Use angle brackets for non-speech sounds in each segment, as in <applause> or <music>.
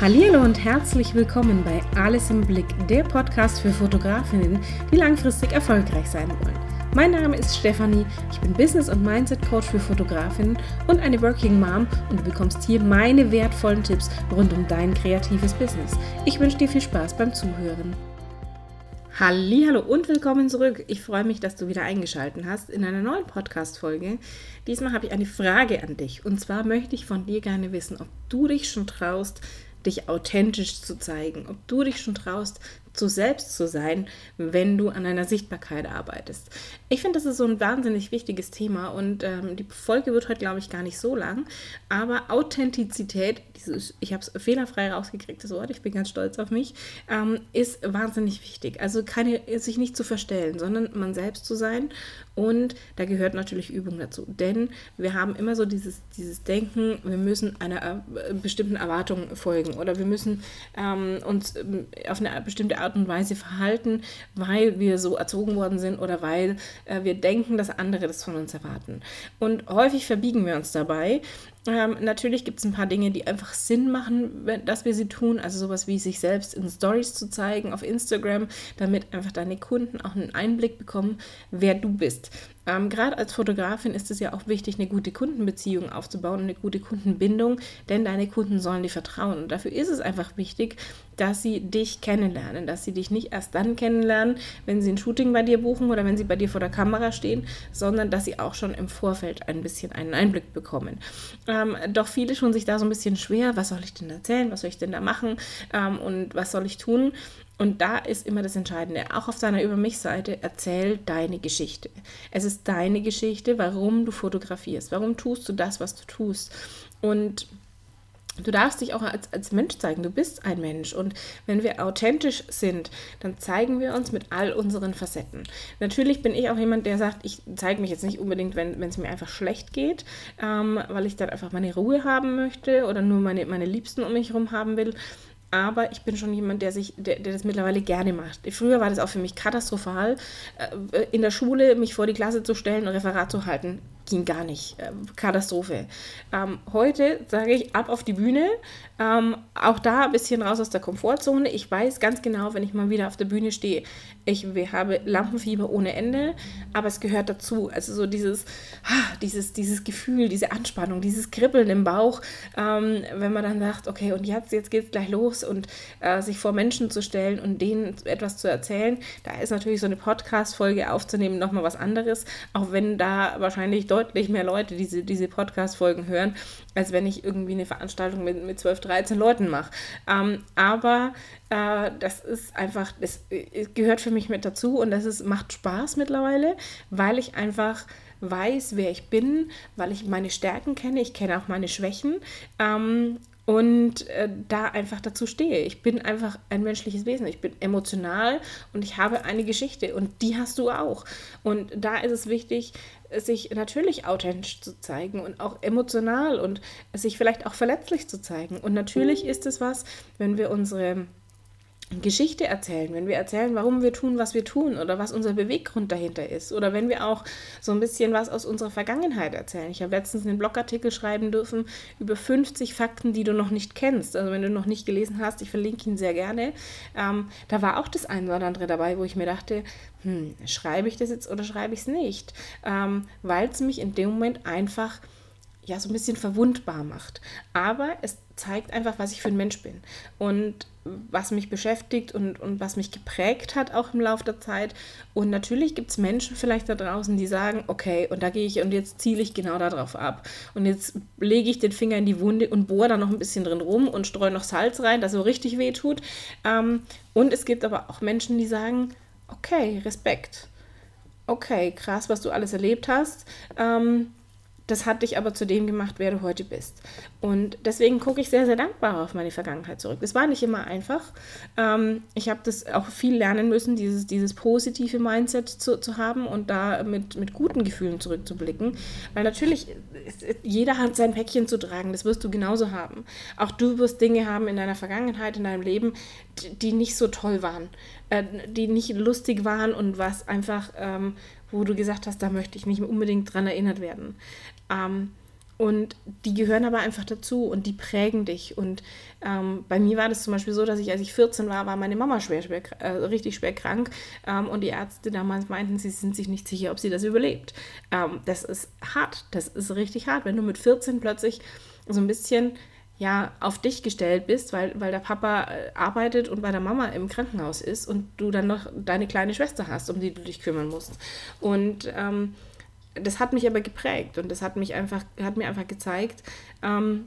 Hallo und herzlich willkommen bei Alles im Blick, der Podcast für Fotografinnen, die langfristig erfolgreich sein wollen. Mein Name ist Stefanie, ich bin Business- und Mindset-Coach für Fotografinnen und eine Working Mom und du bekommst hier meine wertvollen Tipps rund um dein kreatives Business. Ich wünsche dir viel Spaß beim Zuhören. Hallo und willkommen zurück. Ich freue mich, dass du wieder eingeschaltet hast in einer neuen Podcast-Folge. Diesmal habe ich eine Frage an dich und zwar möchte ich von dir gerne wissen, ob du dich schon traust, dich authentisch zu zeigen, ob du dich schon traust, zu selbst zu sein, wenn du an deiner Sichtbarkeit arbeitest. Ich finde, das ist so ein wahnsinnig wichtiges Thema und ähm, die Folge wird heute, glaube ich, gar nicht so lang. Aber Authentizität, dieses, ich habe es fehlerfrei rausgekriegt, das Wort, ich bin ganz stolz auf mich, ähm, ist wahnsinnig wichtig. Also keine, sich nicht zu verstellen, sondern man selbst zu sein. Und da gehört natürlich Übung dazu. Denn wir haben immer so dieses, dieses Denken, wir müssen einer äh, bestimmten Erwartung folgen oder wir müssen ähm, uns ähm, auf eine bestimmte Art Art und Weise verhalten, weil wir so erzogen worden sind oder weil äh, wir denken, dass andere das von uns erwarten. Und häufig verbiegen wir uns dabei ähm, natürlich gibt es ein paar Dinge, die einfach Sinn machen, wenn, dass wir sie tun. Also sowas wie sich selbst in Stories zu zeigen auf Instagram, damit einfach deine Kunden auch einen Einblick bekommen, wer du bist. Ähm, Gerade als Fotografin ist es ja auch wichtig, eine gute Kundenbeziehung aufzubauen, eine gute Kundenbindung, denn deine Kunden sollen dir vertrauen. Und dafür ist es einfach wichtig, dass sie dich kennenlernen, dass sie dich nicht erst dann kennenlernen, wenn sie ein Shooting bei dir buchen oder wenn sie bei dir vor der Kamera stehen, sondern dass sie auch schon im Vorfeld ein bisschen einen Einblick bekommen. Ähm, ähm, doch viele tun sich da so ein bisschen schwer, was soll ich denn erzählen, was soll ich denn da machen ähm, und was soll ich tun. Und da ist immer das Entscheidende, auch auf deiner Über mich-Seite, erzähl deine Geschichte. Es ist deine Geschichte, warum du fotografierst, warum tust du das, was du tust. Und Du darfst dich auch als, als Mensch zeigen. Du bist ein Mensch. Und wenn wir authentisch sind, dann zeigen wir uns mit all unseren Facetten. Natürlich bin ich auch jemand, der sagt, ich zeige mich jetzt nicht unbedingt, wenn es mir einfach schlecht geht, ähm, weil ich dann einfach meine Ruhe haben möchte oder nur meine, meine Liebsten um mich herum haben will. Aber ich bin schon jemand, der sich, der, der das mittlerweile gerne macht. Früher war das auch für mich katastrophal, äh, in der Schule mich vor die Klasse zu stellen und Referat zu halten ging gar nicht. Ähm, Katastrophe. Ähm, heute sage ich ab auf die Bühne. Ähm, auch da ein bisschen raus aus der Komfortzone. Ich weiß ganz genau, wenn ich mal wieder auf der Bühne stehe, ich habe Lampenfieber ohne Ende, aber es gehört dazu. Also so dieses, dieses, dieses Gefühl, diese Anspannung, dieses Kribbeln im Bauch, ähm, wenn man dann sagt, okay, und jetzt, jetzt geht es gleich los und äh, sich vor Menschen zu stellen und denen etwas zu erzählen, da ist natürlich so eine Podcast-Folge aufzunehmen nochmal was anderes, auch wenn da wahrscheinlich deutlich deutlich mehr Leute diese, diese Podcast-Folgen hören, als wenn ich irgendwie eine Veranstaltung mit, mit 12, 13 Leuten mache. Ähm, aber äh, das ist einfach, das gehört für mich mit dazu und das ist, macht Spaß mittlerweile, weil ich einfach weiß, wer ich bin, weil ich meine Stärken kenne, ich kenne auch meine Schwächen ähm, und äh, da einfach dazu stehe. Ich bin einfach ein menschliches Wesen. Ich bin emotional und ich habe eine Geschichte und die hast du auch. Und da ist es wichtig, sich natürlich authentisch zu zeigen und auch emotional und sich vielleicht auch verletzlich zu zeigen. Und natürlich ist es was, wenn wir unsere Geschichte erzählen, wenn wir erzählen, warum wir tun, was wir tun oder was unser Beweggrund dahinter ist oder wenn wir auch so ein bisschen was aus unserer Vergangenheit erzählen. Ich habe letztens einen Blogartikel schreiben dürfen über 50 Fakten, die du noch nicht kennst. Also wenn du noch nicht gelesen hast, ich verlinke ihn sehr gerne. Ähm, da war auch das eine oder andere dabei, wo ich mir dachte, hm, schreibe ich das jetzt oder schreibe ich es nicht? Ähm, Weil es mich in dem Moment einfach ja so ein bisschen verwundbar macht. Aber es zeigt einfach, was ich für ein Mensch bin und was mich beschäftigt und, und was mich geprägt hat auch im Laufe der Zeit. Und natürlich gibt es Menschen vielleicht da draußen, die sagen, okay, und da gehe ich und jetzt ziele ich genau darauf ab. Und jetzt lege ich den Finger in die Wunde und bohre da noch ein bisschen drin rum und streue noch Salz rein, das so richtig weh tut. Ähm, und es gibt aber auch Menschen, die sagen, okay, Respekt. Okay, krass, was du alles erlebt hast. Ähm, das hat dich aber zu dem gemacht, wer du heute bist. Und deswegen gucke ich sehr, sehr dankbar auf meine Vergangenheit zurück. Das war nicht immer einfach. Ähm, ich habe das auch viel lernen müssen, dieses, dieses positive Mindset zu, zu haben und da mit, mit guten Gefühlen zurückzublicken. Weil natürlich, jeder hat sein Päckchen zu tragen. Das wirst du genauso haben. Auch du wirst Dinge haben in deiner Vergangenheit, in deinem Leben, die, die nicht so toll waren, äh, die nicht lustig waren und was einfach, ähm, wo du gesagt hast, da möchte ich nicht unbedingt dran erinnert werden. Ähm, und die gehören aber einfach dazu und die prägen dich. Und ähm, bei mir war das zum Beispiel so, dass ich, als ich 14 war, war meine Mama schwer, schwer äh, richtig schwer krank. Ähm, und die Ärzte damals meinten, sie sind sich nicht sicher, ob sie das überlebt. Ähm, das ist hart. Das ist richtig hart, wenn du mit 14 plötzlich so ein bisschen ja, auf dich gestellt bist, weil, weil der Papa äh, arbeitet und bei der Mama im Krankenhaus ist und du dann noch deine kleine Schwester hast, um die du dich kümmern musst. Und ähm, das hat mich aber geprägt und das hat mich einfach, hat mir einfach gezeigt, ähm,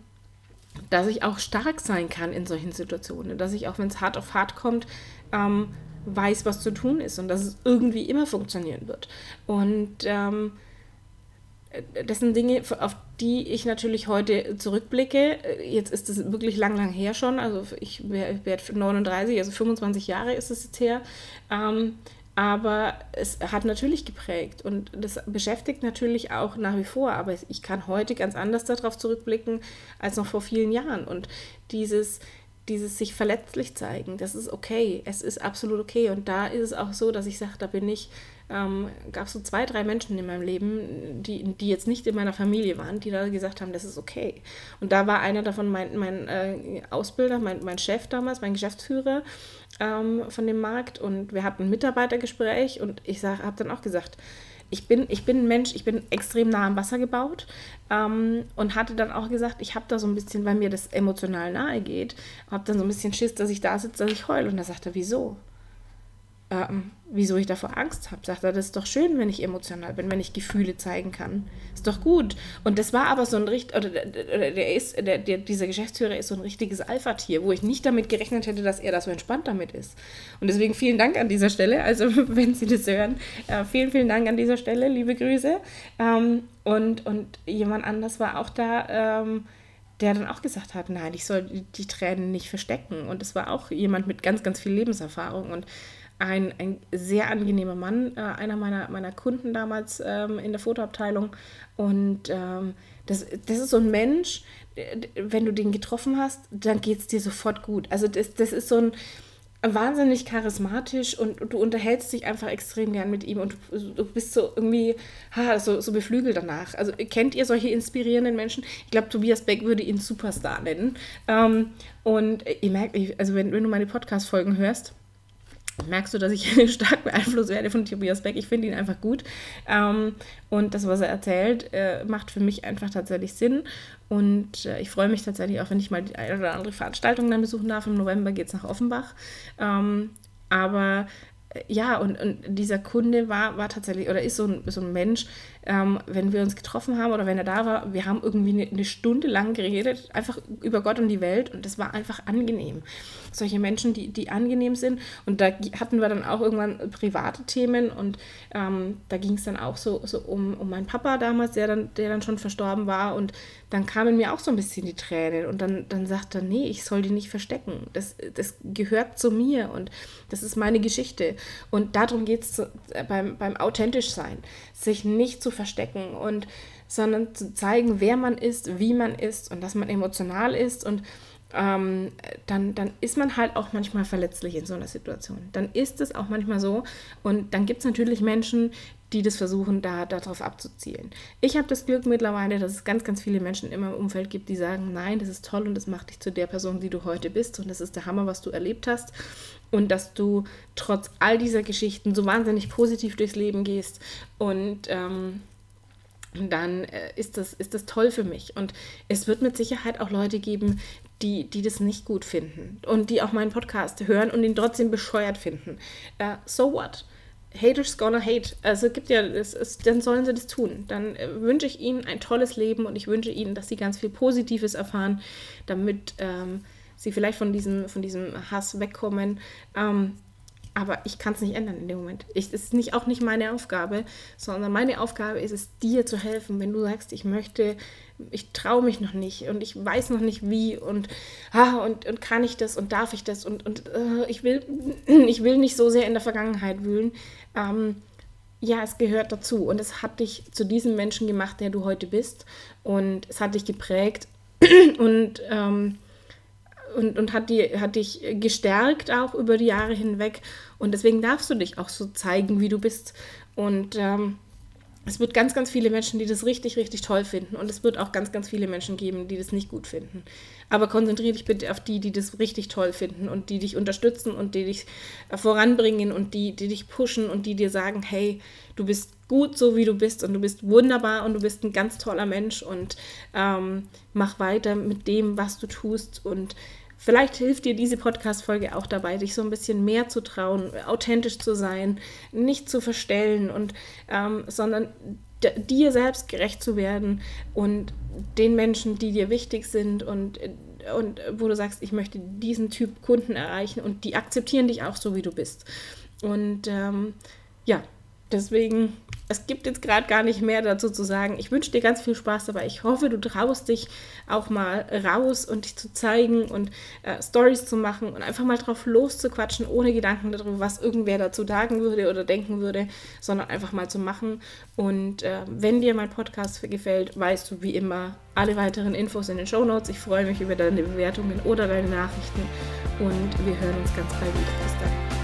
dass ich auch stark sein kann in solchen Situationen, dass ich auch, wenn es hart auf hart kommt, ähm, weiß, was zu tun ist und dass es irgendwie immer funktionieren wird. Und ähm, das sind Dinge, auf die ich natürlich heute zurückblicke. Jetzt ist es wirklich lang, lang her schon. Also ich werde 39, also 25 Jahre ist es jetzt her. Ähm, aber es hat natürlich geprägt und das beschäftigt natürlich auch nach wie vor. Aber ich kann heute ganz anders darauf zurückblicken als noch vor vielen Jahren. Und dieses, dieses sich verletzlich zeigen, das ist okay. Es ist absolut okay. Und da ist es auch so, dass ich sage, da bin ich ähm, gab es so zwei, drei Menschen in meinem Leben, die, die jetzt nicht in meiner Familie waren, die da gesagt haben, das ist okay. Und da war einer davon mein, mein äh, Ausbilder, mein, mein Chef damals, mein Geschäftsführer ähm, von dem Markt. Und wir hatten ein Mitarbeitergespräch und ich habe dann auch gesagt, ich bin, ich bin ein Mensch, ich bin extrem nah am Wasser gebaut ähm, und hatte dann auch gesagt, ich habe da so ein bisschen, weil mir das emotional nahe geht, habe dann so ein bisschen Schiss, dass ich da sitze, dass ich heule. Und da sagte er, wieso? Ähm, wieso ich davor Angst habe. Sagt er, das ist doch schön, wenn ich emotional bin, wenn ich Gefühle zeigen kann. Ist doch gut. Und das war aber so ein richtig, oder der, der ist, der, der, dieser Geschäftsführer ist so ein richtiges Alpha-Tier, wo ich nicht damit gerechnet hätte, dass er da so entspannt damit ist. Und deswegen vielen Dank an dieser Stelle. Also, <laughs> wenn Sie das hören, äh, vielen, vielen Dank an dieser Stelle. Liebe Grüße. Ähm, und, und jemand anders war auch da. Ähm, der dann auch gesagt hat, nein, ich soll die Tränen nicht verstecken. Und es war auch jemand mit ganz, ganz viel Lebenserfahrung. Und ein, ein sehr angenehmer Mann, äh, einer meiner, meiner Kunden damals ähm, in der Fotoabteilung. Und ähm, das, das ist so ein Mensch, wenn du den getroffen hast, dann geht es dir sofort gut. Also das, das ist so ein wahnsinnig charismatisch und, du unterhältst dich einfach extrem gern mit ihm und du, du bist so irgendwie ha, so, so beflügelt danach. Also kennt ihr solche inspirierenden Menschen? Ich glaube, Tobias Beck würde ihn Superstar nennen. Ähm, und ihr merkt, also wenn, wenn du meine Podcast-Folgen hörst, merkst du, dass ich <laughs> stark beeinflusst werde von Tobias Beck. Ich finde ihn einfach gut. Ähm, und das, was er erzählt, äh, macht für mich einfach tatsächlich Sinn. Und äh, ich freue mich tatsächlich auch, wenn ich mal die eine oder andere Veranstaltung dann besuchen darf. Im November geht es nach Offenbach. Ähm, aber ja, und, und dieser Kunde war, war tatsächlich, oder ist so ein, so ein Mensch, ähm, wenn wir uns getroffen haben oder wenn er da war, wir haben irgendwie eine, eine, Stunde lang geredet, einfach über Gott und die Welt und das war einfach angenehm. Solche Menschen, die, die angenehm sind und da hatten wir dann auch irgendwann private Themen und ähm, da ging es dann auch so, so um, um meinen Papa damals, der dann, der dann schon verstorben war und dann kamen mir auch so ein bisschen die Tränen und dann, dann sagt er, nee, ich soll die nicht verstecken, das, das gehört zu mir und das ist meine Geschichte und darum geht es beim, beim authentisch sein, sich nicht zu verstecken und sondern zu zeigen, wer man ist, wie man ist und dass man emotional ist und ähm, dann, dann ist man halt auch manchmal verletzlich in so einer Situation. Dann ist es auch manchmal so und dann gibt es natürlich Menschen, die das versuchen, da darauf abzuzielen. Ich habe das Glück mittlerweile, dass es ganz, ganz viele Menschen in meinem Umfeld gibt, die sagen, nein, das ist toll und das macht dich zu der Person, die du heute bist und das ist der Hammer, was du erlebt hast und dass du trotz all dieser Geschichten so wahnsinnig positiv durchs Leben gehst und ähm, dann äh, ist, das, ist das toll für mich. Und es wird mit Sicherheit auch Leute geben, die, die das nicht gut finden und die auch meinen Podcast hören und ihn trotzdem bescheuert finden. Uh, so what? Haters gonna hate. Also gibt ja, es, es, dann sollen sie das tun. Dann äh, wünsche ich ihnen ein tolles Leben und ich wünsche ihnen, dass sie ganz viel Positives erfahren, damit ähm, sie vielleicht von diesem, von diesem Hass wegkommen. Ähm, aber ich kann es nicht ändern in dem Moment. Es ist nicht, auch nicht meine Aufgabe, sondern meine Aufgabe ist es, dir zu helfen, wenn du sagst, ich möchte, ich traue mich noch nicht und ich weiß noch nicht wie und, ah, und, und kann ich das und darf ich das und, und uh, ich, will, <clears throat> ich will nicht so sehr in der Vergangenheit wühlen. Ähm, ja, es gehört dazu und es hat dich zu diesem Menschen gemacht, der du heute bist und es hat dich geprägt <clears throat> und ähm, und, und hat, die, hat dich gestärkt auch über die Jahre hinweg. Und deswegen darfst du dich auch so zeigen, wie du bist. Und ähm, es wird ganz, ganz viele Menschen, die das richtig, richtig toll finden. Und es wird auch ganz, ganz viele Menschen geben, die das nicht gut finden. Aber konzentriere dich bitte auf die, die das richtig toll finden und die dich unterstützen und die dich voranbringen und die, die dich pushen und die dir sagen, hey, du bist gut so, wie du bist und du bist wunderbar und du bist ein ganz toller Mensch und ähm, mach weiter mit dem, was du tust und Vielleicht hilft dir diese Podcast-Folge auch dabei, dich so ein bisschen mehr zu trauen, authentisch zu sein, nicht zu verstellen und ähm, sondern dir selbst gerecht zu werden und den Menschen, die dir wichtig sind und, und wo du sagst, ich möchte diesen Typ Kunden erreichen und die akzeptieren dich auch so, wie du bist. Und ähm, ja, deswegen es gibt jetzt gerade gar nicht mehr dazu zu sagen. Ich wünsche dir ganz viel Spaß dabei. Ich hoffe, du traust dich auch mal raus und dich zu zeigen und äh, Stories zu machen und einfach mal drauf loszuquatschen, ohne Gedanken darüber, was irgendwer dazu sagen würde oder denken würde, sondern einfach mal zu machen. Und äh, wenn dir mein Podcast gefällt, weißt du wie immer alle weiteren Infos in den Show Notes. Ich freue mich über deine Bewertungen oder deine Nachrichten und wir hören uns ganz bald wieder. Bis dann.